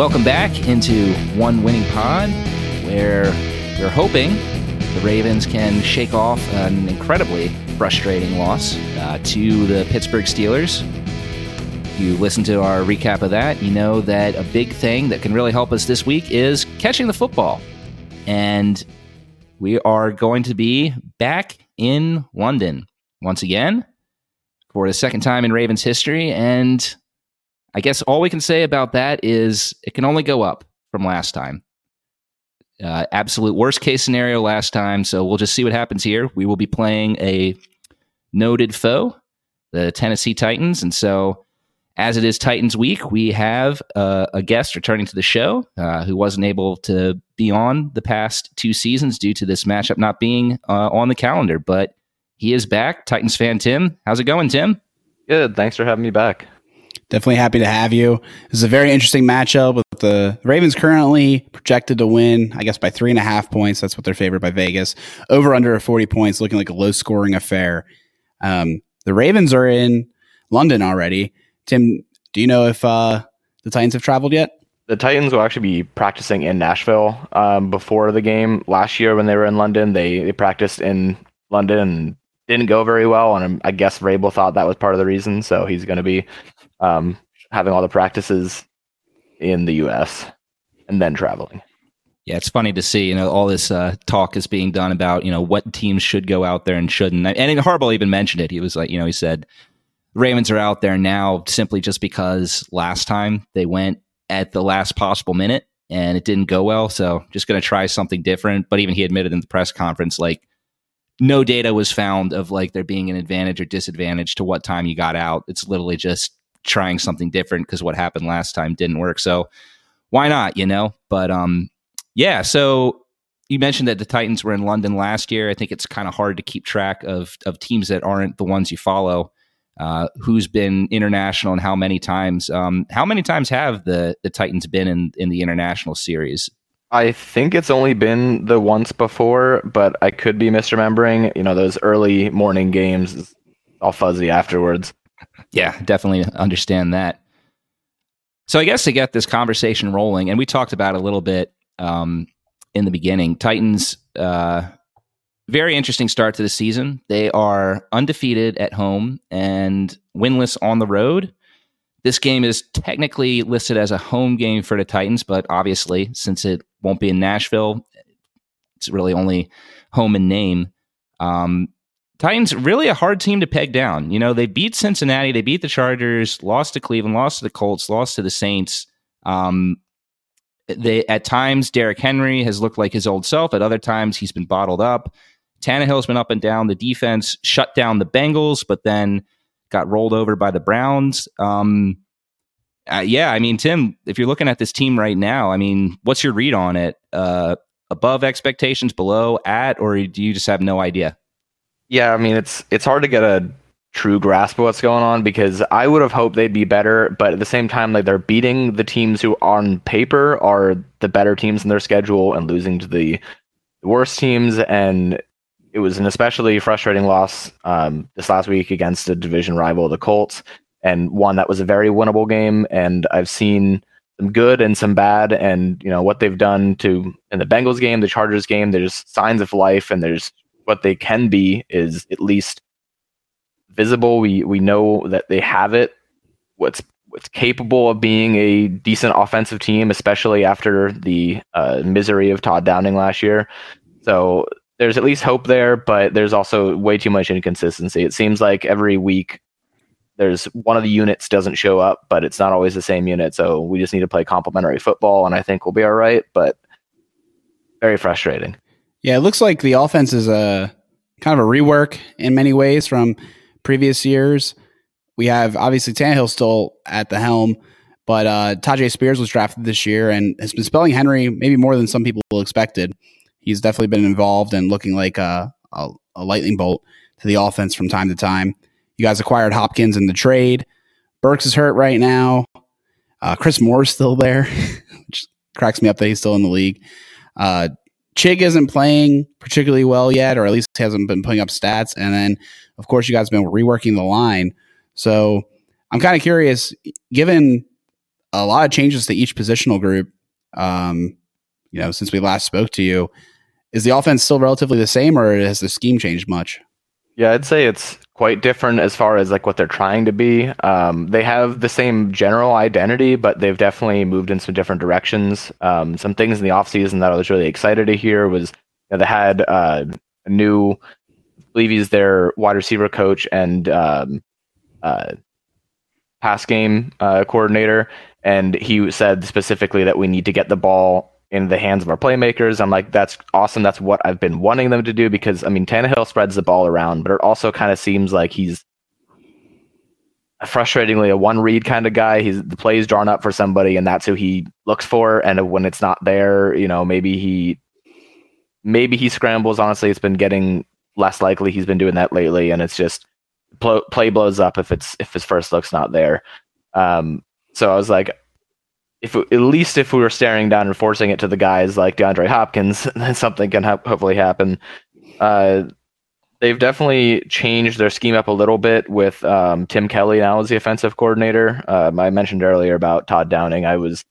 Welcome back into One Winning Pod, where we're hoping the Ravens can shake off an incredibly frustrating loss uh, to the Pittsburgh Steelers. If you listen to our recap of that, you know that a big thing that can really help us this week is catching the football. And we are going to be back in London once again for the second time in Ravens history. And I guess all we can say about that is it can only go up from last time. Uh, absolute worst case scenario last time. So we'll just see what happens here. We will be playing a noted foe, the Tennessee Titans. And so, as it is Titans week, we have uh, a guest returning to the show uh, who wasn't able to be on the past two seasons due to this matchup not being uh, on the calendar. But he is back. Titans fan Tim. How's it going, Tim? Good. Thanks for having me back. Definitely happy to have you. This is a very interesting matchup with the Ravens currently projected to win, I guess, by three and a half points. That's what they're favored by Vegas. Over under 40 points, looking like a low scoring affair. Um, the Ravens are in London already. Tim, do you know if uh, the Titans have traveled yet? The Titans will actually be practicing in Nashville um, before the game. Last year, when they were in London, they, they practiced in London and didn't go very well. And I guess Vrabel thought that was part of the reason. So he's going to be um, having all the practices in the U.S. and then traveling. Yeah, it's funny to see. You know, all this uh, talk is being done about you know what teams should go out there and shouldn't. And Harbaugh even mentioned it. He was like, you know, he said Ravens are out there now simply just because last time they went at the last possible minute and it didn't go well. So just going to try something different. But even he admitted in the press conference, like no data was found of like there being an advantage or disadvantage to what time you got out. It's literally just trying something different because what happened last time didn't work. So why not, you know? But um yeah, so you mentioned that the Titans were in London last year. I think it's kind of hard to keep track of of teams that aren't the ones you follow. Uh, who's been international and how many times? Um, how many times have the the Titans been in in the international series? I think it's only been the once before, but I could be misremembering. You know, those early morning games, all fuzzy afterwards. Yeah, definitely understand that. So I guess to get this conversation rolling, and we talked about a little bit um, in the beginning, Titans. Uh, very interesting start to the season. They are undefeated at home and winless on the road. This game is technically listed as a home game for the Titans, but obviously, since it won't be in Nashville, it's really only home in name. Um, Titans really a hard team to peg down. You know, they beat Cincinnati, they beat the Chargers, lost to Cleveland, lost to the Colts, lost to the Saints. Um, they at times Derrick Henry has looked like his old self. At other times he's been bottled up. Tannehill's been up and down. The defense shut down the Bengals, but then got rolled over by the Browns. Um, uh, yeah, I mean, Tim, if you're looking at this team right now, I mean, what's your read on it? Uh, above expectations, below, at, or do you just have no idea? Yeah, I mean it's it's hard to get a true grasp of what's going on because I would have hoped they'd be better, but at the same time, like they're beating the teams who on paper are the better teams in their schedule and losing to the worst teams. And it was an especially frustrating loss um, this last week against a division rival, the Colts, and one that was a very winnable game. And I've seen some good and some bad, and you know what they've done to in the Bengals game, the Chargers game. There's signs of life, and there's what they can be is at least visible. We we know that they have it. What's what's capable of being a decent offensive team, especially after the uh, misery of Todd Downing last year. So there's at least hope there, but there's also way too much inconsistency. It seems like every week there's one of the units doesn't show up, but it's not always the same unit. So we just need to play complementary football, and I think we'll be all right. But very frustrating. Yeah, it looks like the offense is a kind of a rework in many ways from previous years. We have obviously Tannehill still at the helm, but uh, Tyjae Spears was drafted this year and has been spelling Henry maybe more than some people expected. He's definitely been involved and looking like a, a, a lightning bolt to the offense from time to time. You guys acquired Hopkins in the trade. Burks is hurt right now. Uh, Chris Moore's still there, which cracks me up that he's still in the league. Uh, Chig isn't playing particularly well yet, or at least hasn't been putting up stats. And then, of course, you guys have been reworking the line. So I'm kind of curious, given a lot of changes to each positional group. Um, you know, since we last spoke to you, is the offense still relatively the same, or has the scheme changed much? Yeah, I'd say it's quite different as far as like what they're trying to be. Um, they have the same general identity, but they've definitely moved in some different directions. Um, some things in the off season that I was really excited to hear was you know, they had uh, a new, I believe he's their wide receiver coach and um, uh, pass game uh, coordinator, and he said specifically that we need to get the ball in the hands of our playmakers. I'm like, that's awesome. That's what I've been wanting them to do because I mean, Tannehill spreads the ball around, but it also kind of seems like he's frustratingly a one read kind of guy. He's the plays drawn up for somebody, and that's who he looks for. And when it's not there, you know, maybe he maybe he scrambles. Honestly, it's been getting less likely. He's been doing that lately, and it's just play blows up if it's if his first look's not there. Um, so I was like, if at least if we were staring down and forcing it to the guys like DeAndre Hopkins, then something can ha- hopefully happen. Uh, they've definitely changed their scheme up a little bit with um, Tim Kelly now as the offensive coordinator. Um, I mentioned earlier about Todd Downing. I was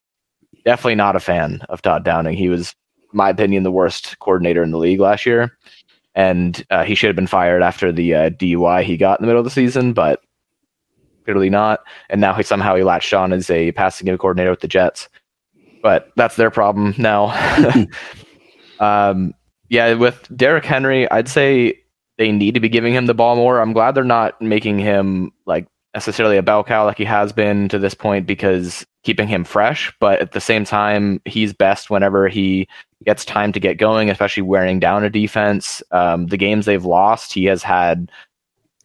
definitely not a fan of Todd Downing. He was, in my opinion, the worst coordinator in the league last year, and uh, he should have been fired after the uh, DUI he got in the middle of the season. But clearly not. And now he somehow he latched on as a passing game coordinator with the Jets. But that's their problem now. um, yeah, with Derrick Henry, I'd say they need to be giving him the ball more. I'm glad they're not making him like necessarily a bell cow like he has been to this point because keeping him fresh. But at the same time, he's best whenever he gets time to get going, especially wearing down a defense. Um, the games they've lost, he has had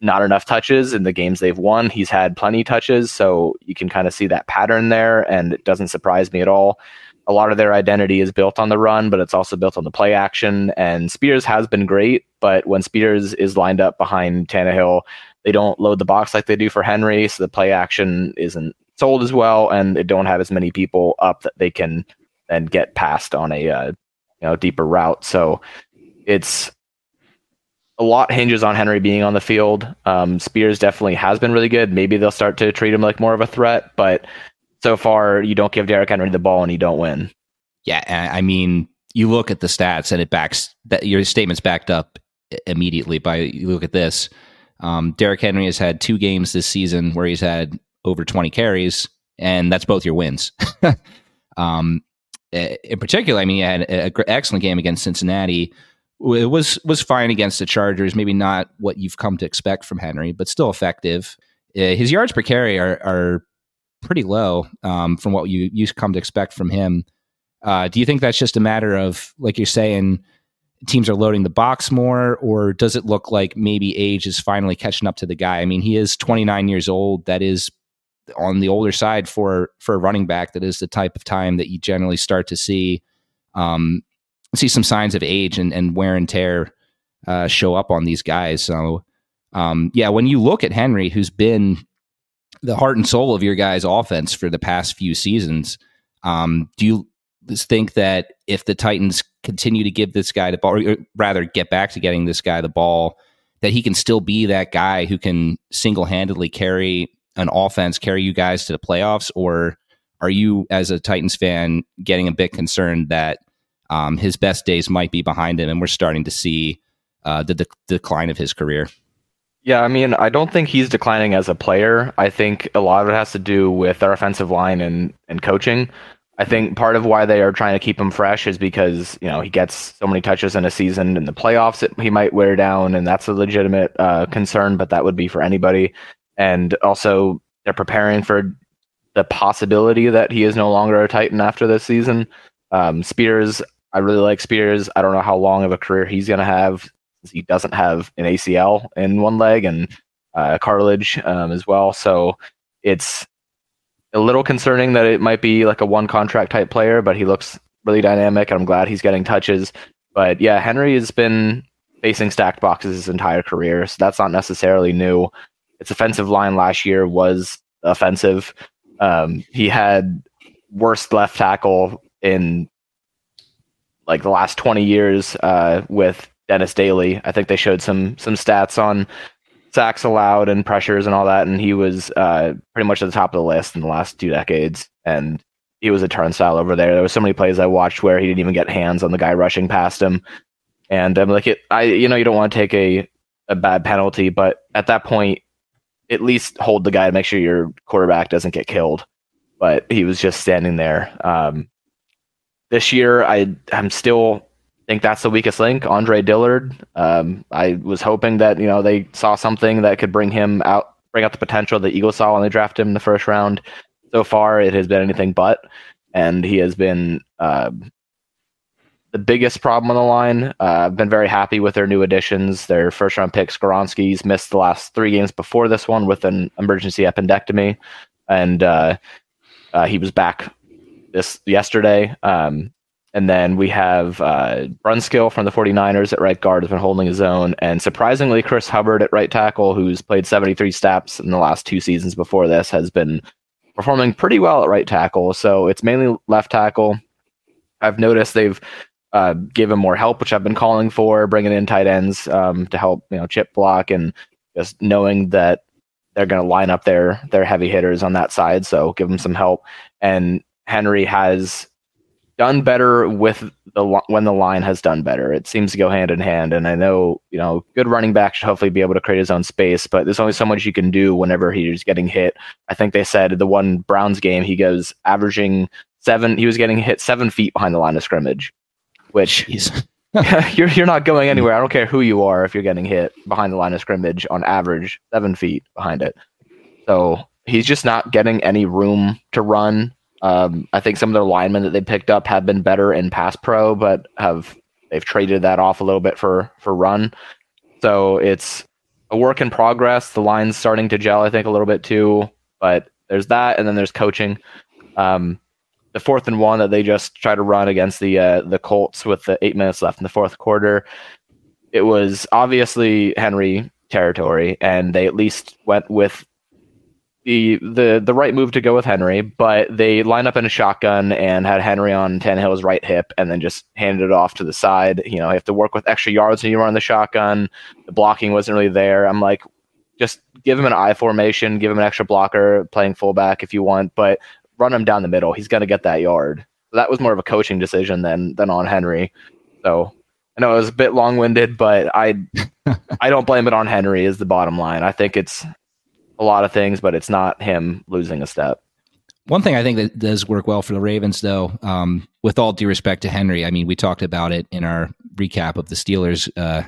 not enough touches in the games they've won. He's had plenty touches, so you can kind of see that pattern there, and it doesn't surprise me at all. A lot of their identity is built on the run, but it's also built on the play action. And Spears has been great, but when Spears is lined up behind Tannehill, they don't load the box like they do for Henry, so the play action isn't sold as well, and they don't have as many people up that they can then get past on a uh, you know deeper route. So it's a lot hinges on Henry being on the field. Um, Spears definitely has been really good. Maybe they'll start to treat him like more of a threat, but so far you don't give Derrick Henry the ball and you don't win. Yeah, I mean, you look at the stats and it backs that your statement's backed up immediately by you look at this. Um, Derrick Henry has had two games this season where he's had over 20 carries, and that's both your wins. um, in particular, I mean, he had an excellent game against Cincinnati it was was fine against the Chargers. Maybe not what you've come to expect from Henry, but still effective. Uh, his yards per carry are, are pretty low um, from what you you come to expect from him. Uh, do you think that's just a matter of like you're saying? Teams are loading the box more, or does it look like maybe age is finally catching up to the guy? I mean, he is 29 years old. That is on the older side for for a running back. That is the type of time that you generally start to see um, see some signs of age and, and wear and tear uh, show up on these guys. So, um, yeah, when you look at Henry, who's been the heart and soul of your guys' offense for the past few seasons, um, do you think that if the Titans continue to give this guy the ball, or rather get back to getting this guy the ball, that he can still be that guy who can single handedly carry an offense, carry you guys to the playoffs? Or are you, as a Titans fan, getting a bit concerned that um, his best days might be behind him, and we're starting to see uh, the de- decline of his career. Yeah, I mean, I don't think he's declining as a player. I think a lot of it has to do with our offensive line and, and coaching. I think part of why they are trying to keep him fresh is because you know he gets so many touches in a season. In the playoffs, it, he might wear down, and that's a legitimate uh, concern. But that would be for anybody. And also, they're preparing for the possibility that he is no longer a Titan after this season. Um, Spears, I really like Spears. I don't know how long of a career he's going to have. He doesn't have an ACL in one leg and uh, cartilage um, as well. So it's a little concerning that it might be like a one contract type player, but he looks really dynamic, I'm glad he's getting touches. But yeah, Henry has been facing stacked boxes his entire career, so that's not necessarily new. Its offensive line last year was offensive. Um, he had worst left tackle in like the last 20 years uh, with Dennis Daly. I think they showed some some stats on sacks allowed and pressures and all that, and he was uh, pretty much at the top of the list in the last two decades. And he was a turnstile over there. There were so many plays I watched where he didn't even get hands on the guy rushing past him. And I'm like, it, I, you know, you don't want to take a a bad penalty, but at that point, at least hold the guy to make sure your quarterback doesn't get killed. But he was just standing there. Um, this year, I I'm still think that's the weakest link. Andre Dillard. Um, I was hoping that you know they saw something that could bring him out, bring out the potential that Eagles saw when they drafted him in the first round. So far, it has been anything but, and he has been uh, the biggest problem on the line. Uh, I've been very happy with their new additions. Their first round pick, Skoronski's missed the last three games before this one with an emergency appendectomy, and uh, uh, he was back this yesterday. Um, and then we have uh, Brunskill from the 49ers at right guard has been holding his own. And surprisingly, Chris Hubbard at right tackle, who's played 73 snaps in the last two seasons before this, has been performing pretty well at right tackle. So it's mainly left tackle. I've noticed they've uh, given more help, which I've been calling for, bringing in tight ends um, to help, you know, chip block and just knowing that they're going to line up their their heavy hitters on that side. So give them some help. And Henry has done better with the when the line has done better. It seems to go hand in hand. And I know you know good running back should hopefully be able to create his own space, but there's only so much you can do whenever he's getting hit. I think they said the one Browns game he goes averaging seven. He was getting hit seven feet behind the line of scrimmage which you're you're not going anywhere. I don't care who you are if you're getting hit behind the line of scrimmage on average seven feet behind it. So he's just not getting any room to run. Um, I think some of the linemen that they picked up have been better in pass pro, but have they've traded that off a little bit for for run. So it's a work in progress. The line's starting to gel, I think, a little bit too. But there's that, and then there's coaching. Um, the fourth and one that they just tried to run against the uh, the Colts with the eight minutes left in the fourth quarter. It was obviously Henry territory, and they at least went with the the the right move to go with Henry. But they lined up in a shotgun and had Henry on Tannehill's right hip, and then just handed it off to the side. You know, you have to work with extra yards when you run the shotgun. The blocking wasn't really there. I'm like, just give him an I formation, give him an extra blocker playing fullback if you want, but run him down the middle. He's going to get that yard. So that was more of a coaching decision than than on Henry. So I know it was a bit long winded, but I I don't blame it on Henry. Is the bottom line. I think it's a lot of things, but it's not him losing a step. One thing I think that does work well for the Ravens, though, um, with all due respect to Henry, I mean, we talked about it in our recap of the Steelers uh,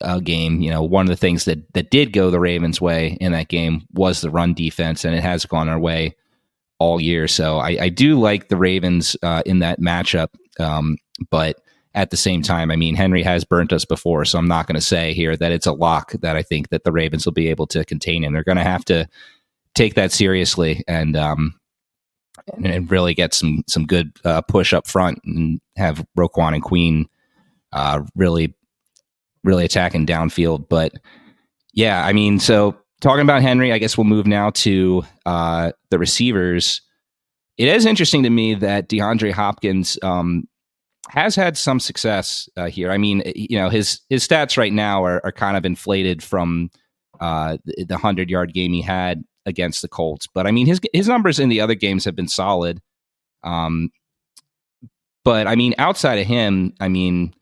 uh, game. You know, one of the things that that did go the Ravens' way in that game was the run defense, and it has gone our way all year. So I, I do like the Ravens uh, in that matchup. Um, but at the same time, I mean, Henry has burnt us before, so I'm not going to say here that it's a lock that I think that the Ravens will be able to contain him. They're going to have to take that seriously and um, and, and really get some some good uh, push up front and have Roquan and Queen uh, really really attacking downfield. But yeah, I mean, so talking about Henry, I guess we'll move now to uh, the receivers. It is interesting to me that DeAndre Hopkins um, has had some success uh, here. I mean, you know, his his stats right now are, are kind of inflated from uh, the hundred yard game he had against the Colts, but I mean, his his numbers in the other games have been solid. Um, but I mean, outside of him, I mean,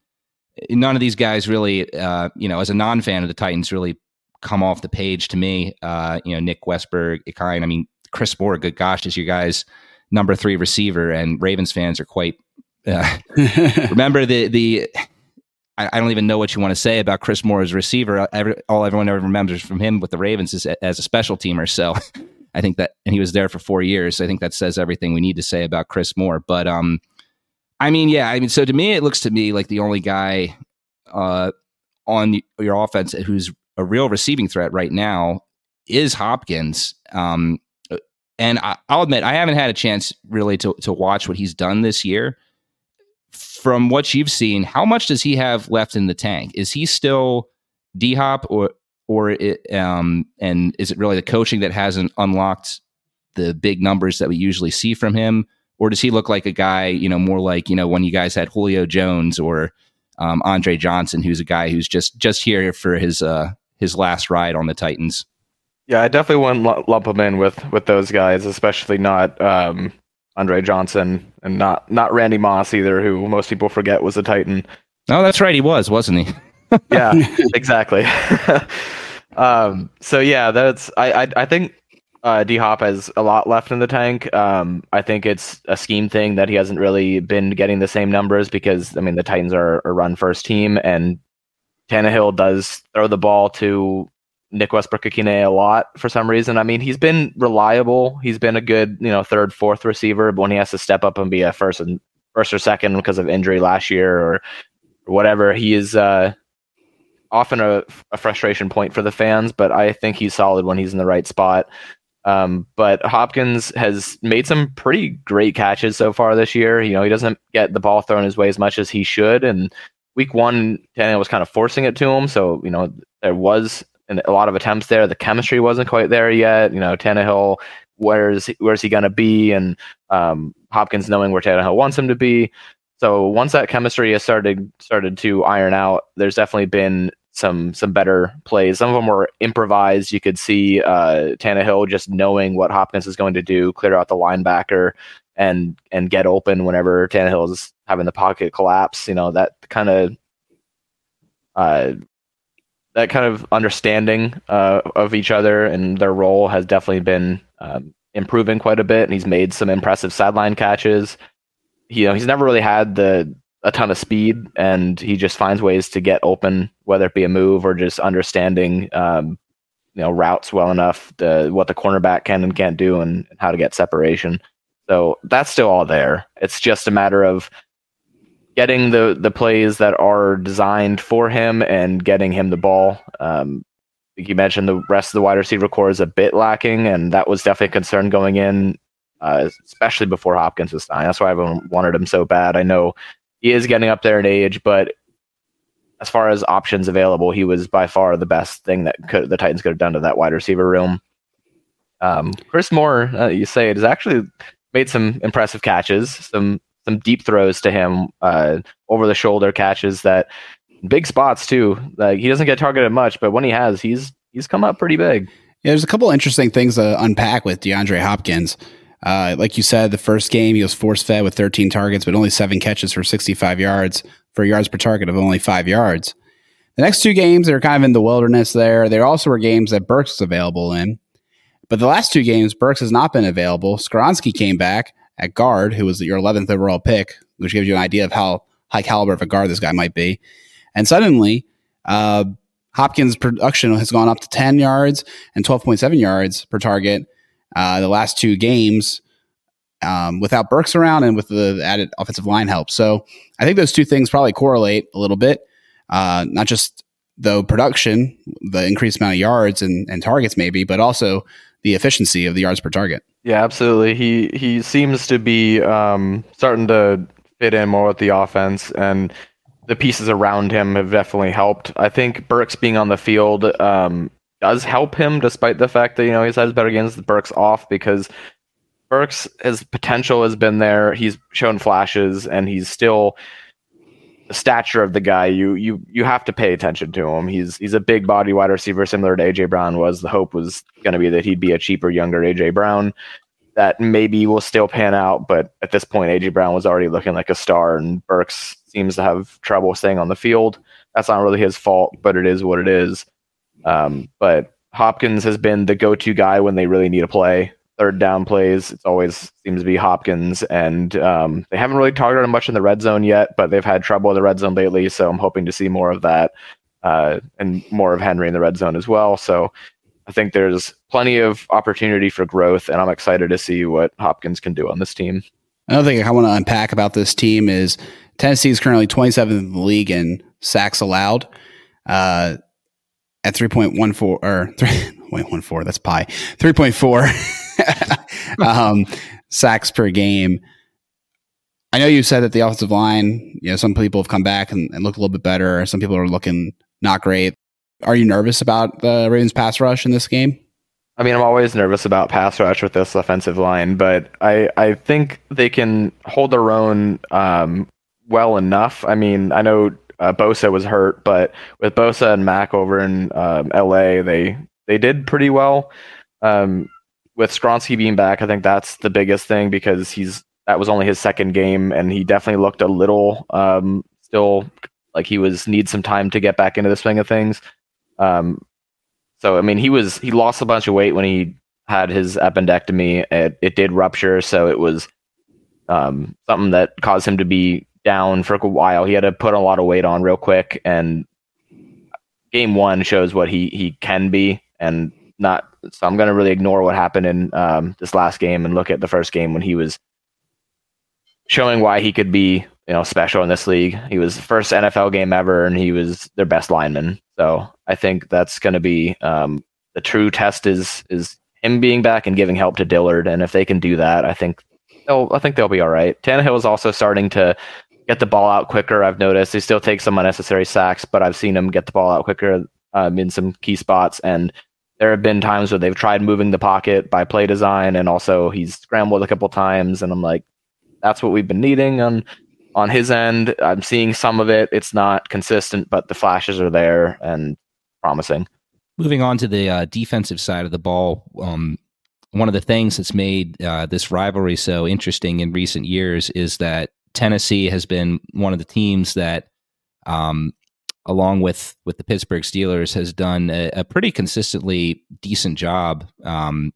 none of these guys really, uh, you know, as a non fan of the Titans, really come off the page to me. Uh, you know, Nick Westbrook, Ikhine. I mean, Chris Moore. Good gosh, is your guys' number three receiver, and Ravens fans are quite. Uh, remember the the. I, I, don't even know what you want to say about Chris Moore as receiver. Every, all everyone ever remembers from him with the Ravens is as a special teamer. So, I think that, and he was there for four years. I think that says everything we need to say about Chris Moore. But um, I mean, yeah, I mean, so to me, it looks to me like the only guy uh on your offense who's a real receiving threat right now is Hopkins. Um, and I, will admit, I haven't had a chance really to, to watch what he's done this year. From what you've seen, how much does he have left in the tank? Is he still D Hop or or it, um, and is it really the coaching that hasn't unlocked the big numbers that we usually see from him, or does he look like a guy, you know, more like you know when you guys had Julio Jones or um, Andre Johnson, who's a guy who's just just here for his uh, his last ride on the Titans. Yeah, I definitely wouldn't lump him in with with those guys, especially not um, Andre Johnson and not not Randy Moss either, who most people forget was a Titan. Oh, that's right, he was, wasn't he? yeah, exactly. um, so yeah, that's I I, I think uh, D Hop has a lot left in the tank. Um, I think it's a scheme thing that he hasn't really been getting the same numbers because I mean the Titans are a run first team and Tannehill does throw the ball to Nick Westbrook-Ikhine a lot for some reason. I mean, he's been reliable. He's been a good, you know, third, fourth receiver, but when he has to step up and be a first and first or second because of injury last year or, whatever, he is uh, often a, a, frustration point for the fans. But I think he's solid when he's in the right spot. Um, but Hopkins has made some pretty great catches so far this year. You know, he doesn't get the ball thrown his way as much as he should, and week one, Tannehill was kind of forcing it to him. So, you know, there was and a lot of attempts there. The chemistry wasn't quite there yet. You know, Tannehill, where's where's he going to be, and um, Hopkins knowing where Tannehill wants him to be. So once that chemistry has started started to iron out, there's definitely been some some better plays. Some of them were improvised. You could see uh, Tannehill just knowing what Hopkins is going to do, clear out the linebacker, and and get open whenever Tannehill is having the pocket collapse. You know that kind of uh, that kind of understanding uh, of each other and their role has definitely been um, improving quite a bit. And he's made some impressive sideline catches. You know, he's never really had the a ton of speed, and he just finds ways to get open, whether it be a move or just understanding, um, you know, routes well enough, the what the cornerback can and can't do, and, and how to get separation. So that's still all there. It's just a matter of getting the the plays that are designed for him and getting him the ball. Um, you mentioned the rest of the wide receiver core is a bit lacking, and that was definitely a concern going in, uh, especially before Hopkins was signed. That's why everyone wanted him so bad. I know he is getting up there in age, but as far as options available, he was by far the best thing that could, the Titans could have done to that wide receiver room. Um, Chris Moore, uh, you say it, has actually made some impressive catches, some some deep throws to him, uh, over the shoulder catches that big spots too. Like he doesn't get targeted much, but when he has, he's he's come up pretty big. Yeah, there's a couple interesting things to unpack with DeAndre Hopkins. Uh, like you said, the first game he was force fed with 13 targets, but only seven catches for 65 yards for yards per target of only five yards. The next two games, they're kind of in the wilderness there. There also were games that Burks was available in. But the last two games, Burks has not been available. Skoronski came back, at guard, who was your 11th overall pick, which gives you an idea of how high caliber of a guard this guy might be. And suddenly, uh, Hopkins' production has gone up to 10 yards and 12.7 yards per target uh, the last two games um, without Burks around and with the added offensive line help. So I think those two things probably correlate a little bit. Uh, not just the production, the increased amount of yards and, and targets, maybe, but also the efficiency of the yards per target. Yeah, absolutely. He he seems to be um, starting to fit in more with the offense, and the pieces around him have definitely helped. I think Burks being on the field um, does help him, despite the fact that you know he's had his better games Burks off because Burks his potential has been there. He's shown flashes, and he's still stature of the guy, you you you have to pay attention to him. He's he's a big body wide receiver, similar to AJ Brown was. The hope was going to be that he'd be a cheaper, younger AJ Brown. That maybe will still pan out, but at this point, AJ Brown was already looking like a star, and Burks seems to have trouble staying on the field. That's not really his fault, but it is what it is. Um, but Hopkins has been the go-to guy when they really need a play third down plays. It's always seems to be Hopkins, and um, they haven't really targeted him much in the red zone yet, but they've had trouble in the red zone lately. So I'm hoping to see more of that uh, and more of Henry in the red zone as well. So I think there's plenty of opportunity for growth, and I'm excited to see what Hopkins can do on this team. Another thing I want to unpack about this team is Tennessee is currently 27th in the league in sacks allowed. Uh, at 3.14 or 3.14 that's pi 3.4 um, sacks per game i know you said that the offensive line you know some people have come back and, and look a little bit better some people are looking not great are you nervous about the ravens pass rush in this game I mean, I'm always nervous about pass rush with this offensive line, but I, I think they can hold their own um, well enough. I mean, I know uh, Bosa was hurt, but with Bosa and Mack over in um, LA, they they did pretty well. Um, with Skoronski being back, I think that's the biggest thing because he's that was only his second game, and he definitely looked a little um, still like he was need some time to get back into the swing of things. Um, so I mean, he was he lost a bunch of weight when he had his appendectomy. It, it did rupture, so it was um, something that caused him to be down for a while. He had to put a lot of weight on real quick, and game one shows what he he can be, and not. So I'm going to really ignore what happened in um, this last game and look at the first game when he was showing why he could be you know special in this league. He was first NFL game ever, and he was their best lineman. So I think that's going to be um, the true test is is him being back and giving help to Dillard. And if they can do that, I think they'll I think they'll be all right. Tannehill is also starting to get the ball out quicker. I've noticed he still takes some unnecessary sacks, but I've seen him get the ball out quicker um, in some key spots. And there have been times where they've tried moving the pocket by play design, and also he's scrambled a couple times. And I'm like, that's what we've been needing on on his end. I'm seeing some of it. It's not consistent, but the flashes are there and promising. Moving on to the uh, defensive side of the ball, um, one of the things that's made uh, this rivalry so interesting in recent years is that Tennessee has been one of the teams that, um, along with with the Pittsburgh Steelers, has done a, a pretty consistently decent job. Um,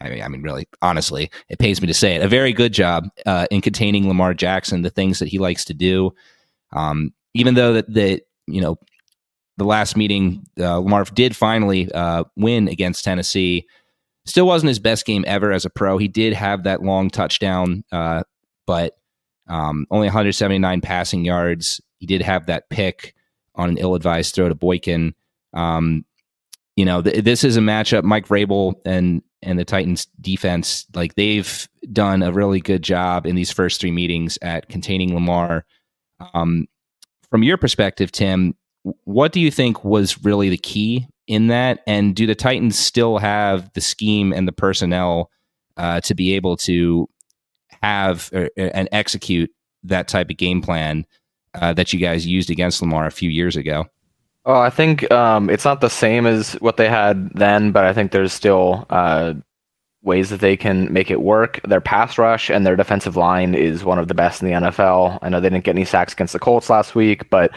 I mean, I mean, really, honestly, it pays me to say it. A very good job uh, in containing Lamar Jackson, the things that he likes to do. Um, even though that the you know the last meeting, uh, Lamar did finally uh, win against Tennessee. Still wasn't his best game ever as a pro. He did have that long touchdown, uh, but um, only 179 passing yards. He did have that pick on an ill-advised throw to Boykin. Um, you know, th- this is a matchup. Mike Vrabel and and the Titans defense, like they've done a really good job in these first three meetings at containing Lamar. Um, from your perspective, Tim, what do you think was really the key in that? And do the Titans still have the scheme and the personnel uh, to be able to have or, and execute that type of game plan uh, that you guys used against Lamar a few years ago? Oh, I think um, it's not the same as what they had then, but I think there's still uh, ways that they can make it work. Their pass rush and their defensive line is one of the best in the NFL. I know they didn't get any sacks against the Colts last week, but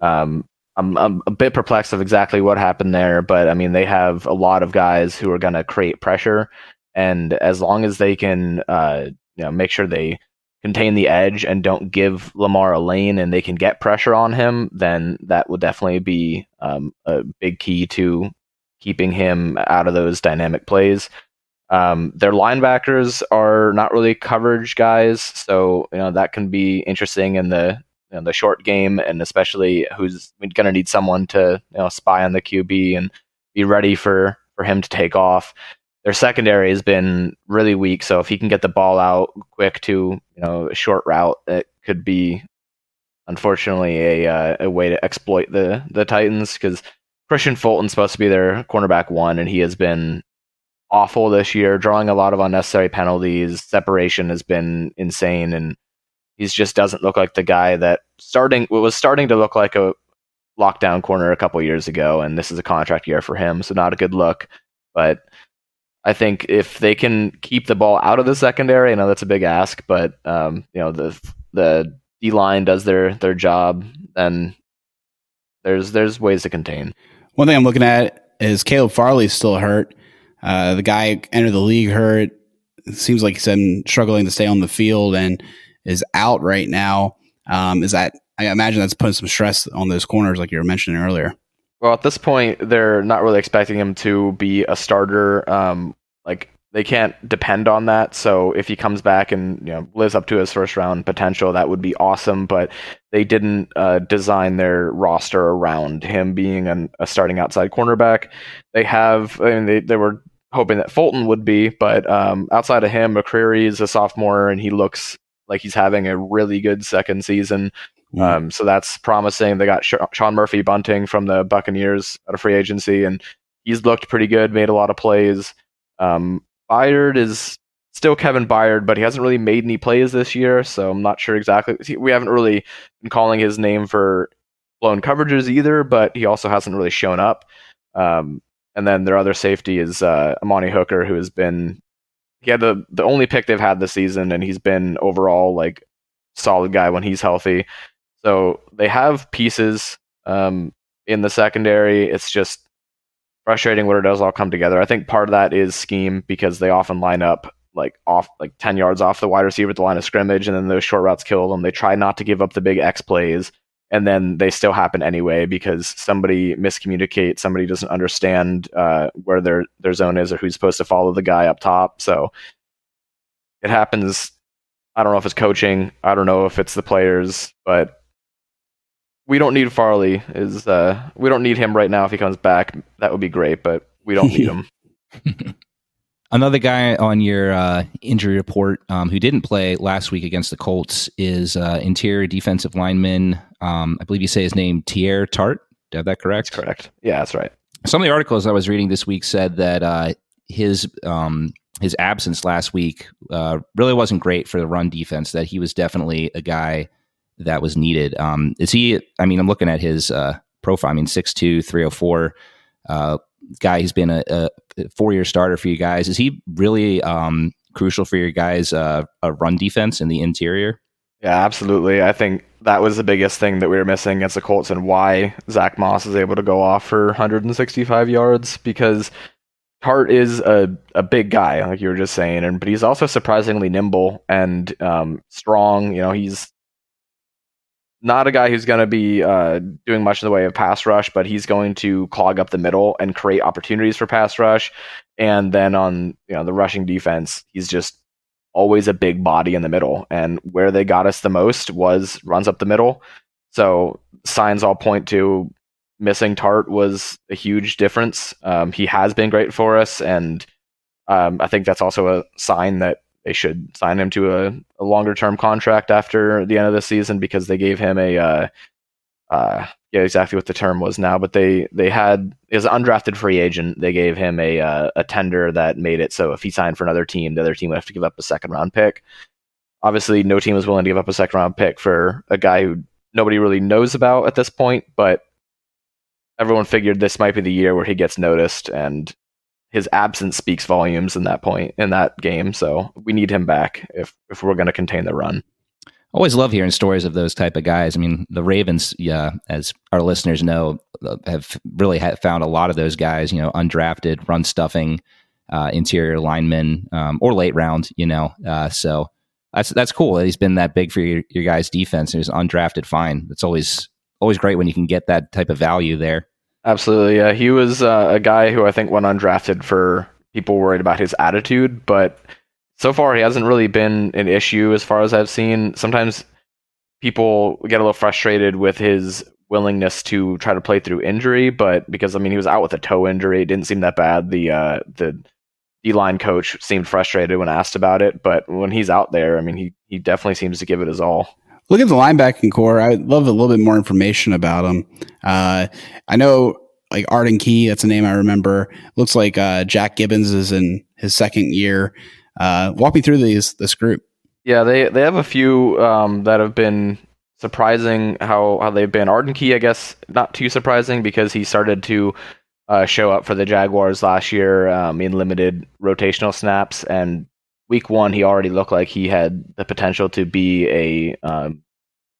um, I'm, I'm a bit perplexed of exactly what happened there. But I mean, they have a lot of guys who are going to create pressure, and as long as they can, uh, you know, make sure they contain the edge and don't give Lamar a lane and they can get pressure on him, then that would definitely be um, a big key to keeping him out of those dynamic plays. Um, their linebackers are not really coverage guys, so you know that can be interesting in the you know, the short game, and especially who's going to need someone to you know spy on the QB and be ready for for him to take off their secondary has been really weak. So if he can get the ball out quick to you know a short route, it could be unfortunately a uh, a way to exploit the the Titans because Kristian Fulton's supposed to be their cornerback one, and he has been awful this year, drawing a lot of unnecessary penalties. Separation has been insane, and he just doesn't look like the guy that starting was starting to look like a lockdown corner a couple years ago, and this is a contract year for him, so not a good look. But I think if they can keep the ball out of the secondary, I know that's a big ask, but um, you know the the D line does their their job, then there's there's ways to contain. One thing I'm looking at is Caleb Farley's still hurt. Uh, the guy entered the league hurt. It seems like he's been struggling to stay on the field and is out right now. Um, is that I imagine that's putting some stress on those corners, like you were mentioning earlier. Well, at this point, they're not really expecting him to be a starter. Um, like they can't depend on that. So if he comes back and you know lives up to his first round potential, that would be awesome. But they didn't uh, design their roster around him being an, a starting outside cornerback. They have, I mean, they they were hoping that Fulton would be, but um, outside of him, McCreary is a sophomore and he looks like he's having a really good second season. Um, so that's promising. They got Sean Murphy Bunting from the Buccaneers at a free agency, and he's looked pretty good, made a lot of plays. Um, Byard is still Kevin Byard, but he hasn't really made any plays this year, so I'm not sure exactly. We haven't really been calling his name for blown coverages either, but he also hasn't really shown up. Um, and then their other safety is uh, Amani Hooker, who has been he had the the only pick they've had this season, and he's been overall like solid guy when he's healthy. So they have pieces um, in the secondary. It's just frustrating when it does all come together. I think part of that is scheme because they often line up like off like 10 yards off the wide receiver at the line of scrimmage and then those short routes kill them. They try not to give up the big X plays and then they still happen anyway because somebody miscommunicates, somebody doesn't understand uh, where their their zone is or who's supposed to follow the guy up top. So it happens. I don't know if it's coaching. I don't know if it's the players, but we don't need Farley. Is uh, we don't need him right now. If he comes back, that would be great, but we don't need him. Another guy on your uh, injury report um, who didn't play last week against the Colts is uh, interior defensive lineman. Um, I believe you say his name, Teair Tart. Have that correct? That's correct. Yeah, that's right. Some of the articles I was reading this week said that uh, his um, his absence last week uh, really wasn't great for the run defense. That he was definitely a guy that was needed. Um, is he? I mean, I'm looking at his uh, profile. I mean, 6'2", 304 uh, guy who's been a, a four year starter for you guys. Is he really um, crucial for your guys' uh, a run defense in the interior? Yeah, absolutely. I think that was the biggest thing that we were missing against the Colts and why Zach Moss is able to go off for 165 yards because Hart is a, a big guy, like you were just saying, and but he's also surprisingly nimble and um, strong. You know, he's not a guy who's going to be uh, doing much in the way of pass rush, but he's going to clog up the middle and create opportunities for pass rush. And then on you know the rushing defense, he's just always a big body in the middle. And where they got us the most was runs up the middle. So signs all point to missing Tart was a huge difference. Um, he has been great for us, and um, I think that's also a sign that they should sign him to a, a longer term contract after the end of the season because they gave him a uh, uh, yeah exactly what the term was now, but they they had as undrafted free agent they gave him a uh, a tender that made it so if he signed for another team, the other team would have to give up a second round pick. Obviously, no team was willing to give up a second round pick for a guy who nobody really knows about at this point, but everyone figured this might be the year where he gets noticed and his absence speaks volumes in that point in that game. So we need him back if if we're going to contain the run. Always love hearing stories of those type of guys. I mean, the Ravens, yeah, as our listeners know, have really found a lot of those guys. You know, undrafted, run stuffing, uh, interior linemen, um, or late round. You know, uh, so that's that's cool. That he's been that big for your, your guys' defense. He's undrafted, fine. It's always always great when you can get that type of value there. Absolutely, yeah. He was uh, a guy who I think went undrafted for people worried about his attitude, but so far he hasn't really been an issue as far as I've seen. Sometimes people get a little frustrated with his willingness to try to play through injury, but because I mean he was out with a toe injury, it didn't seem that bad. The uh, the D line coach seemed frustrated when asked about it, but when he's out there, I mean he he definitely seems to give it his all. Look at the linebacking core. I'd love a little bit more information about them. Uh, I know like Arden Key, that's a name I remember. Looks like uh, Jack Gibbens is in his second year. Uh, walk me through these this group. Yeah, they they have a few um, that have been surprising how how they've been. Arden Key, I guess, not too surprising because he started to uh, show up for the Jaguars last year um, in limited rotational snaps, and week one, he already looked like he had the potential to be a, um,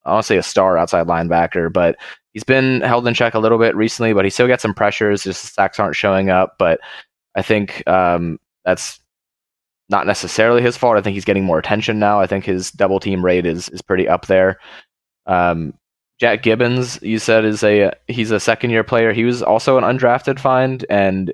I want to say a star outside linebacker, but he's been held in check a little bit recently, but he still gets some pressures. Just the sacks aren't showing up, but I think um, that's not necessarily his fault. I think he's getting more attention now. I think his double team rate is is pretty up there. Um, Jack Gibbens, you said is a he's a second year player. He was also an undrafted find, and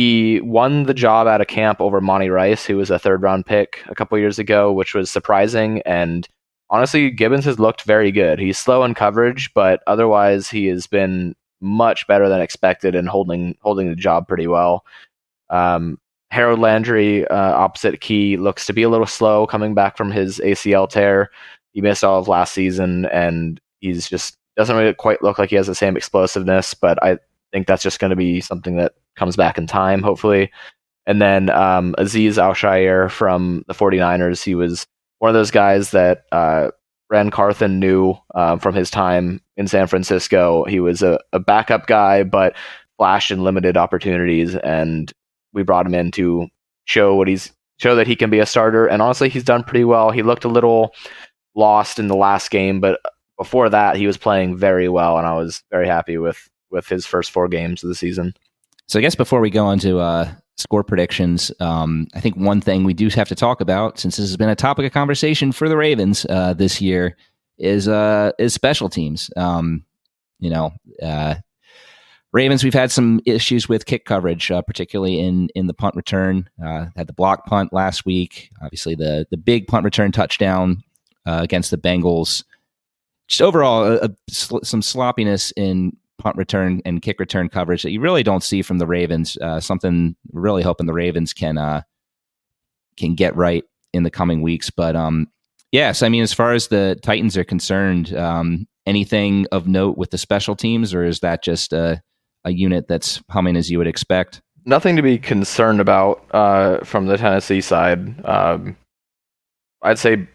he won the job at a camp over Monty Rice, who was a third round pick a couple years ago, which was surprising. And honestly, Gibbens has looked very good. He's slow in coverage, but otherwise he has been much better than expected and holding holding the job pretty well. Um, Harold Landry, uh, opposite key, looks to be a little slow coming back from his ACL tear. He missed all of last season, and he's just doesn't really quite look like he has the same explosiveness. But I think that's just going to be something that comes back in time, hopefully. And then um, Azeez Al from the 49ers, he was one of those guys that uh, Ran Carthon knew uh, from his time in San Francisco. He was a, a backup guy, but flashed in limited opportunities, and we brought him in to show what he's show that he can be a starter. And honestly, he's done pretty well. He looked a little lost in the last game, but before that, he was playing very well, and I was very happy with with his first four games of the season. So I guess before we go on to uh, score predictions, um, I think one thing we do have to talk about, since this has been a topic of conversation for the Ravens uh, this year, is uh, is special teams. Um, you know, uh, Ravens, we've had some issues with kick coverage, uh, particularly in in the punt return. Uh, had the block punt last week. Obviously, the the big punt return touchdown uh, against the Bengals. Just overall, a, some sloppiness in punt return and kick return coverage that you really don't see from the Ravens. Uh, something really hoping the Ravens can uh, can get right in the coming weeks. But um, yes, I mean, as far as the Titans are concerned, um, anything of note with the special teams, or is that just a a unit that's humming as you would expect. Nothing to be concerned about uh, from the Tennessee side. Um, I'd say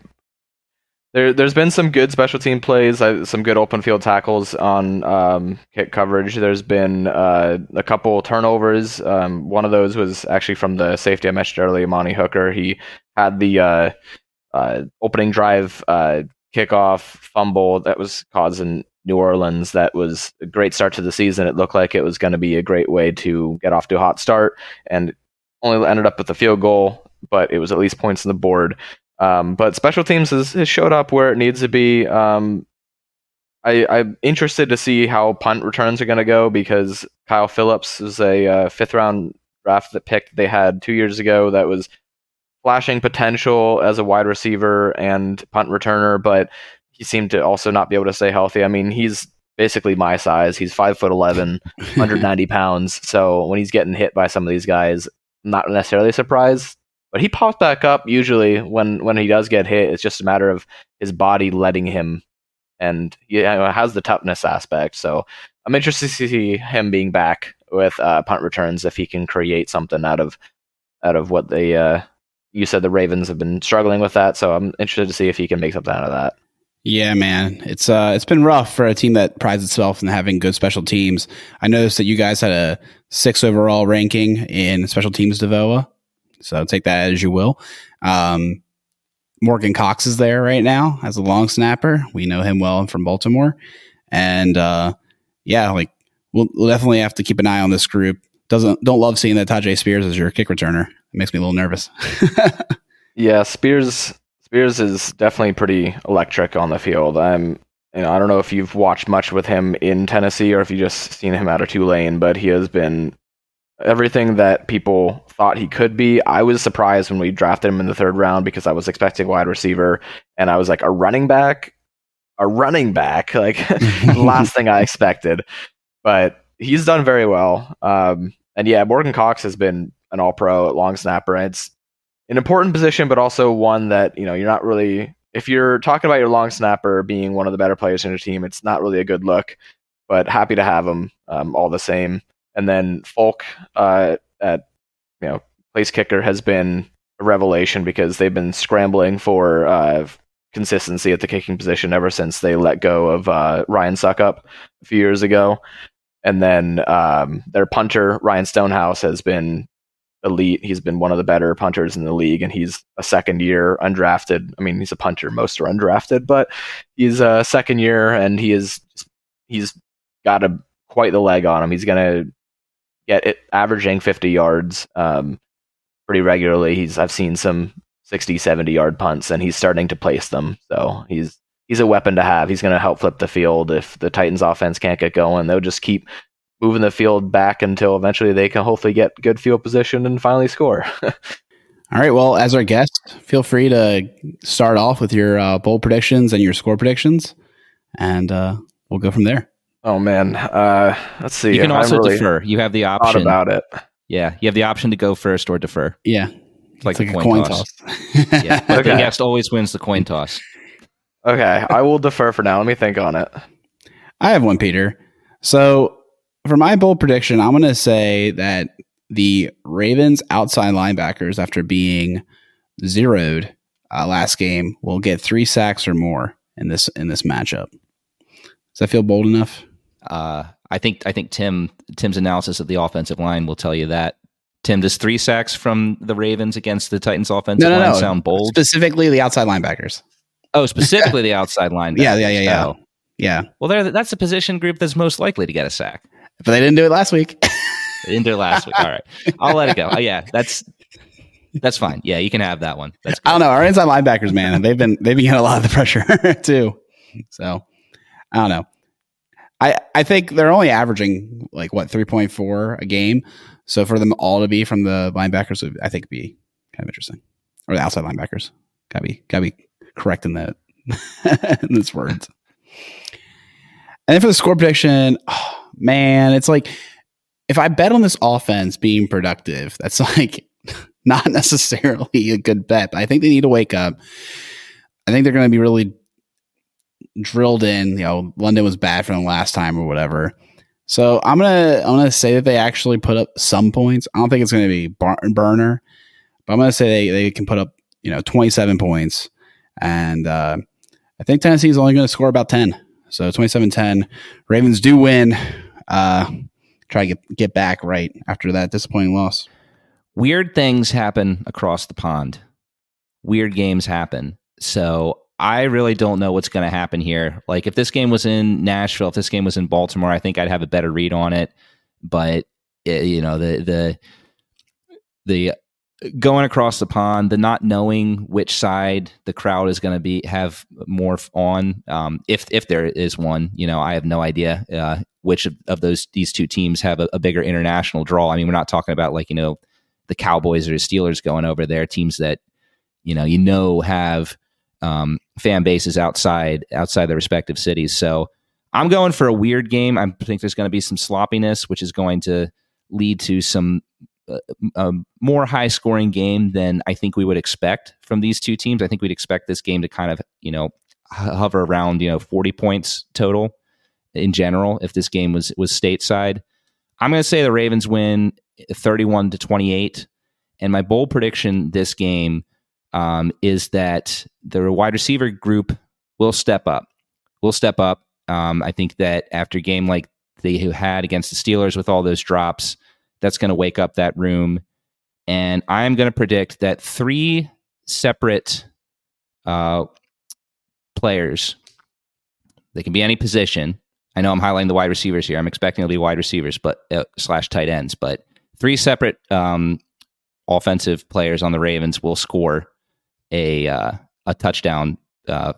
there, there's been some good special team plays, some good open field tackles on um, kick coverage. There's been uh, a couple turnovers. Um, one of those was actually from the safety I mentioned earlier, Amani Hooker. He had the uh, uh opening drive uh, kickoff fumble that was causing New Orleans that was a great start to the season. It looked like it was going to be a great way to get off to a hot start and only ended up with a field goal, but it was at least points on the board. Um, but special teams has, has, showed up where it needs to be. Um, I, am interested to see how punt returns are going to go because Kyle Philips is a uh, fifth round draft that pick they had two years ago that was flashing potential as a wide receiver and punt returner, but he seemed to also not be able to stay healthy. I mean, he's basically my size. He's five foot 11, 190 pounds. So when he's getting hit by some of these guys, I'm not necessarily surprised. But he pops back up usually when when he does get hit. It's just a matter of his body letting him, and he has the toughness aspect. So I'm interested to see him being back with uh, punt returns if he can create something out of out of what they. Uh, you said the Ravens have been struggling with that, so I'm interested to see if he can make something out of that. Yeah, man, it's uh, it's been rough for a team that prides itself in having good special teams. I noticed that you guys had a six overall ranking in special teams DVOA, so take that as you will. Um, Morgan Cox is there right now as a long snapper. We know him well from Baltimore, and uh, yeah, like we'll, we'll, definitely have to keep an eye on this group. Doesn't don't love seeing that Tyjae Spears as your kick returner. It makes me a little nervous. yeah, Spears Spears is definitely pretty electric on the field. I'm, you know, I don't know if you've watched much with him in Tennessee or if you just seen him out of Tulane, but he has been everything that people thought he could be. I was surprised when we drafted him in the third round because I was expecting wide receiver, and I was like a running back, a running back, like last thing I expected. But he's done very well. Um, and yeah, Morgan Cox has been an All Pro at long snapper. And it's an important position, but also one that you know you're not really. If you're talking about your long snapper being one of the better players in your team, it's not really a good look. But happy to have him um, all the same. And then Folk uh, at you know place kicker has been a revelation because they've been scrambling for uh, consistency at the kicking position ever since they let go of uh, Ryan Succop a few years ago. And then um, their punter Ryan Stonehouse has been elite. He's been one of the better punters in the league, and he's a second year undrafted. I mean, he's a punter; most are undrafted, but he's a second year, and he is he's got a quite the leg on him. He's to get it averaging 50 yards um, pretty regularly. He's I've seen some 60, 70 yard punts, and he's starting to place them. So he's he's a weapon to have. He's going to help flip the field if the Titans offense can't get going. They'll just keep moving the field back until eventually they can hopefully get good field position and finally score. All right. Well, as our guest, feel free to start off with your uh, bold predictions and your score predictions, and uh, we'll go from there. Oh man, uh, let's see. You can also really defer. You have the option about it. Yeah, you have the option to go first or defer. Yeah, it's like, it's like a coin, coin toss. toss. yeah, okay. the guest always wins the coin toss. Okay, I will defer for now. Let me think on it. I have one, Peter. So for my bold prediction, I'm going to say that the Ravens outside linebackers, after being zeroed uh, last game, will get three sacks or more in this in this matchup. Does that feel bold enough? Uh, I think I think Tim Tim's analysis of the offensive line will tell you that. Tim, does three sacks from the Ravens against the Titans offensive No, no, line no. sound bold? Specifically, the outside linebackers. oh, specifically the outside line. Yeah, yeah, yeah, yeah. Oh. Yeah, Well, there that's the position group that's most likely to get a sack. but they didn't do it last week. in there last week. All right, I'll let it go. Oh, yeah, that's that's fine. Yeah, you can have that one. That's I don't know. Our inside linebackers, man, they've been they've been getting a lot of the pressure too. So I don't know. I I think they're only averaging like what three point four a game. So for them all to be from the linebackers, would, I think be kind of interesting, or the outside linebackers. Gotta be gotta be correct in that in those words. And then for the score prediction, oh, man, it's like if I bet on this offense being productive, that's like not necessarily a good bet. But I think they need to wake up. I think they're going to be really drilled in. You know, London was bad for them last time or whatever. So I'm gonna I'm gonna say that they actually put up some points. I don't think it's to be barn burner, but I'm gonna say they, they can put up you know 27 points, and uh, I think Tennessee is only to score about 10. So 27-10. Ravens do win. Uh, try to get get back right after that disappointing loss. weird things happen across the pond. Weird games happen. So I really don't know what's going to happen here. Like if this game was in Nashville, if this game was in Baltimore, I think I'd have a better read on it. But eh, you know the the the going across the pond, the not knowing which side the crowd is going to be have more on, um, if if there is one, you know, I have no idea uh, which of, of those these two teams have a, a bigger international draw. I mean, we're not talking about like you know the Cowboys or the Steelers going over there, teams that you know you know have um, fan bases outside outside their respective cities. So I'm going for a weird game. I think there's going to be some sloppiness, which is going to lead to some uh, a more high scoring game than I think we would expect from these two teams. I think we'd expect this game to kind of you know hover around you know 40 points total in general if this game was was stateside. I'm going to say the Ravens win 31 to 28 and my bold prediction this game um, is that the wide receiver group will step up. Will step up. Um, I think that after a game like they had against the Steelers with all those drops, that's going to wake up that room. And I'm going to predict that three separate uh, players, they can be any position. I know I'm highlighting the wide receivers here. I'm expecting it'll be wide receivers, but uh, slash tight ends. But three separate um, offensive players on the Ravens will score a uh, a touchdown uh,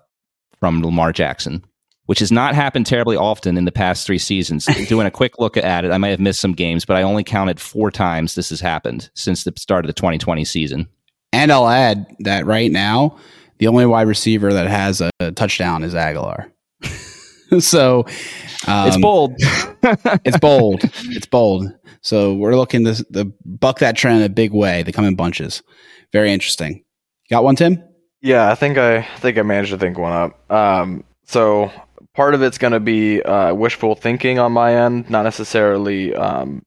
from Lamar Jackson, which has not happened terribly often in the past three seasons. Doing a quick look at it, I might have missed some games, but I only counted four times this has happened since the start of the 2020 season. And I'll add that right now, the only wide receiver that has a, touchdown is Agholor. so um, it's bold. it's bold. It's bold. So we're looking to, to buck that trend in a big way. They come in bunches. Very interesting. Got one, Tim? Yeah, I think I think I managed to think one up. Um, so part of it's going to be uh, wishful thinking on my end, not necessarily um,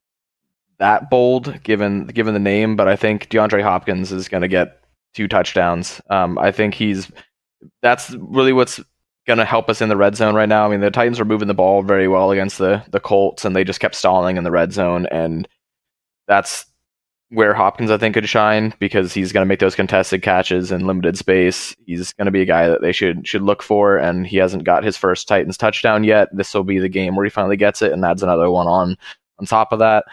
that bold given given the name, but I think DeAndre Hopkins is going to get two touchdowns. Um, I think he's that's really what's going to help us in the red zone right now. I mean, the Titans were moving the ball very well against the the Colts, and they just kept stalling in the red zone, and that's where Hopkins I think could shine because he's going to make those contested catches in limited space. He's going to be a guy that they should should look for, and he hasn't got his first Titans touchdown yet. This will be the game where he finally gets it and adds another one on on top of that.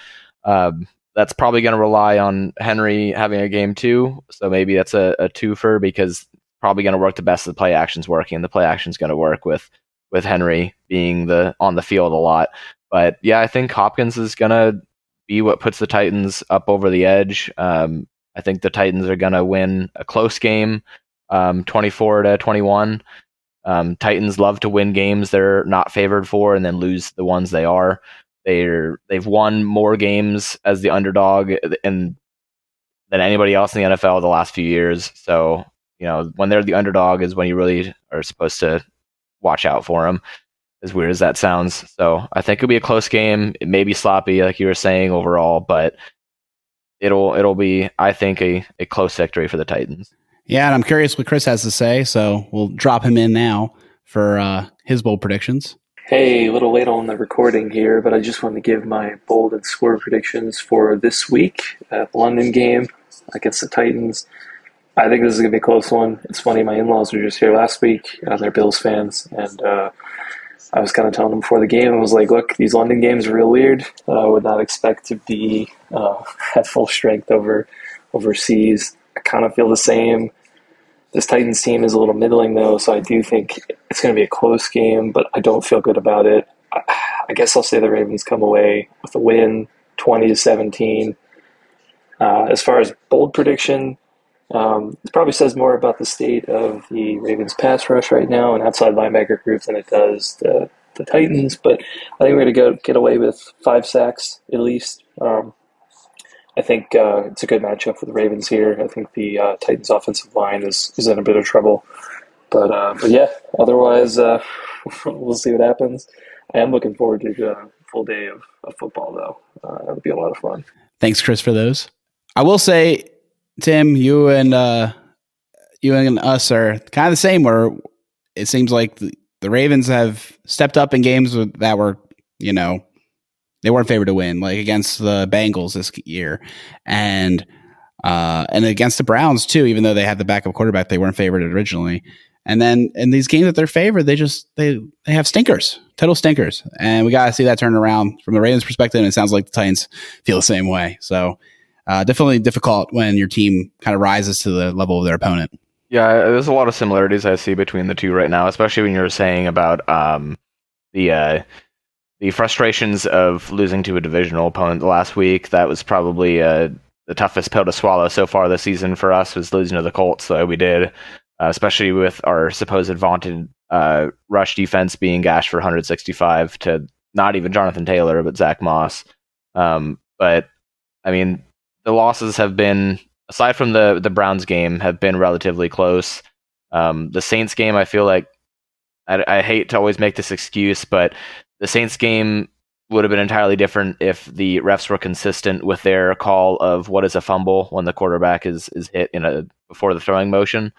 Um, that's probably going to rely on Henry having a game too. So maybe that's a, a twofer because probably going to work the best of the play actions working. The play action's going to work with with Henry being the on the field a lot. But yeah, I think Hopkins is going to be what puts the Titans up over the edge. Um, I think the Titans are going to win a close game, um, 24 to 21. Um, Titans love to win games they're not favored for and then lose the ones they are. They're they've won more games as the underdog and than anybody else in the NFL the last few years. So you know when they're the underdog is when you really are supposed to watch out for them as weird as that sounds. So I think it'll be a close game. It may be sloppy, like you were saying overall, but it'll it'll be, I think, a, a close victory for the Titans. Yeah, and I'm curious what Chris has to say. So we'll drop him in now for uh, his bold predictions. Hey, a little late on the recording here, but I just wanted to give my bold and score predictions for this week at the London game against the Titans. I think this is going to be a close one. It's funny, my in laws were just here last week, and they're Bills fans, and uh, I was kind of telling them before the game, I was like, look, these London games are real weird. Uh, I would not expect to be uh, at full strength over overseas. I kind of feel the same. This Titans team is a little middling, though, so I do think it's going to be a close game, but I don't feel good about it. I guess I'll say the Ravens come away with a win, 20 to 17. Uh, as far as bold prediction, um, it probably says more about the state of the Ravens pass rush right now and outside linebacker group than it does the, the Titans. But I think we're going to get away with five sacks at least. Um, I think uh, it's a good matchup for the Ravens here. I think the uh, Titans' offensive line is, is in a bit of trouble. But uh, but yeah, otherwise uh, we'll see what happens. I am looking forward to a full day of, of football though. Uh, that'll be a lot of fun. Thanks, Chris, for those. I will say, Tim, you and uh, you and us are kind of the same. Where it seems like the, Ravens have stepped up in games that were, you know, they weren't favored to win, like against the Bengals this year, and uh, and against the Browns too. Even though they had the backup quarterback, they weren't favored originally. And then in these games that they're favored, they just they they have stinkers, total stinkers, and we got to see that turn around from the Ravens' perspective. And it sounds like the Titans feel the same way. So uh, definitely difficult when your team kind of rises to the level of their opponent. Yeah, there's a lot of similarities I see between the two right now, especially when you're saying about um, the uh, the frustrations of losing to a divisional opponent last week. That was probably uh, the toughest pill to swallow so far this season for us was losing to the Colts the way we did, uh, especially with our supposed vaunted uh, rush defense being gashed for 165 to not even Jonathan Taylor but Zack Moss. Um, but I mean, the losses have been aside from the the Browns game have been relatively close. Um, the Saints game, I feel like I, I hate to always make this excuse, but the Saints game would have been entirely different if the refs were consistent with their call of what is a fumble when the quarterback is is hit in a before the throwing motion.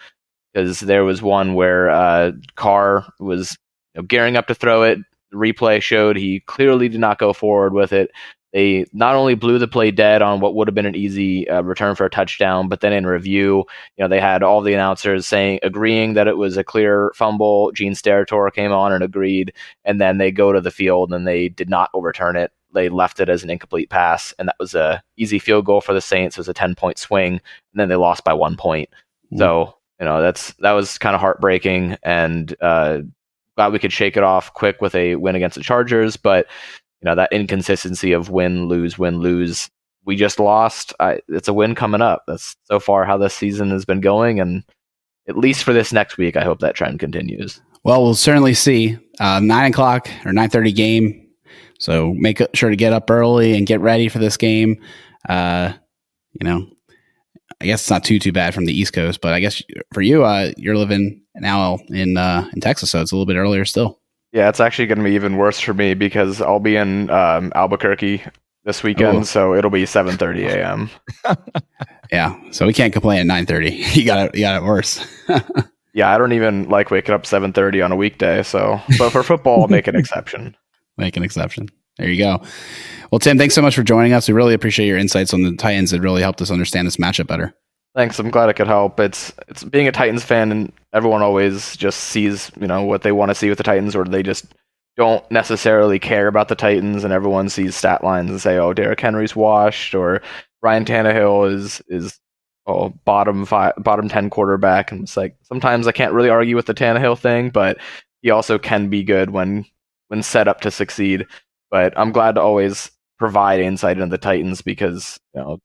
Because there was one where uh, Carr was you know, gearing up to throw it. Replay showed he clearly did not go forward with it. They not only blew the play dead on what would have been an easy uh, return for a touchdown, but then in review, you know, they had all the announcers saying agreeing that it was a clear fumble. Gene Steratore came on and agreed, and then they go to the field and they did not overturn it. They left it as an incomplete pass, and that was a easy field goal for the Saints. It was a ten point swing, and then they lost by one point. Mm. So you know that's that was kind of heartbreaking, and uh, glad we could shake it off quick with a win against the Chargers, but you know that inconsistency of win lose win lose. We just lost. I, it's a win coming up. That's so far how this season has been going and at least for this next week i hope that trend continues. Well we'll certainly see. Uh, 9 o'clock or 9.30 game. So make sure to get up early and get ready for this game. Uh, you know i guess it's not too too bad from the east coast but i guess for you uh, you're living now in uh, in texas so it's a little bit earlier still yeah, it's actually going to be even worse for me because I'll be in um, Albuquerque this weekend, so it'll be 7:30 a.m. yeah, so we can't complain at 9:30. You got it. You got it worse. yeah, I don't even like waking up 7:30 on a weekday. So, but for football, I'll make an exception. Make an exception. There you go. Well, Tim, thanks so much for joining us. We really appreciate your insights on the Titans. It really helped us understand this matchup better. Thanks. I'm glad I could help. It's it's being a Titans fan, and everyone always just sees you know what they want to see with the Titans, or they just don't necessarily care about the Titans, and everyone sees stat lines and say, "Oh, Derrick Henry's washed," or Ryan Tannehill is is oh bottom five, bottom ten quarterback, and it's like sometimes I can't really argue with the Tannehill thing, but he also can be good when when set up to succeed. But I'm glad to always provide insight into the Titans because you know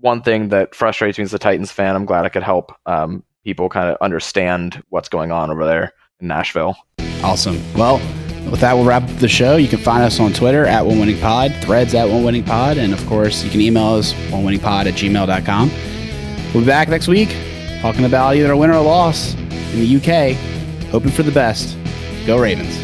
one thing that frustrates me as a Titans fan. I'm glad I could help um, people kind of understand what's going on over there in Nashville. Awesome. Well, with that, we'll wrap up the show. You can find us on Twitter at One Winning Pod, threads at One Winning Pod, and of course, you can email us onewinningpod at gmail.com. We'll be back next week talking about either a win or a loss in the UK, hoping for the best. Go Ravens.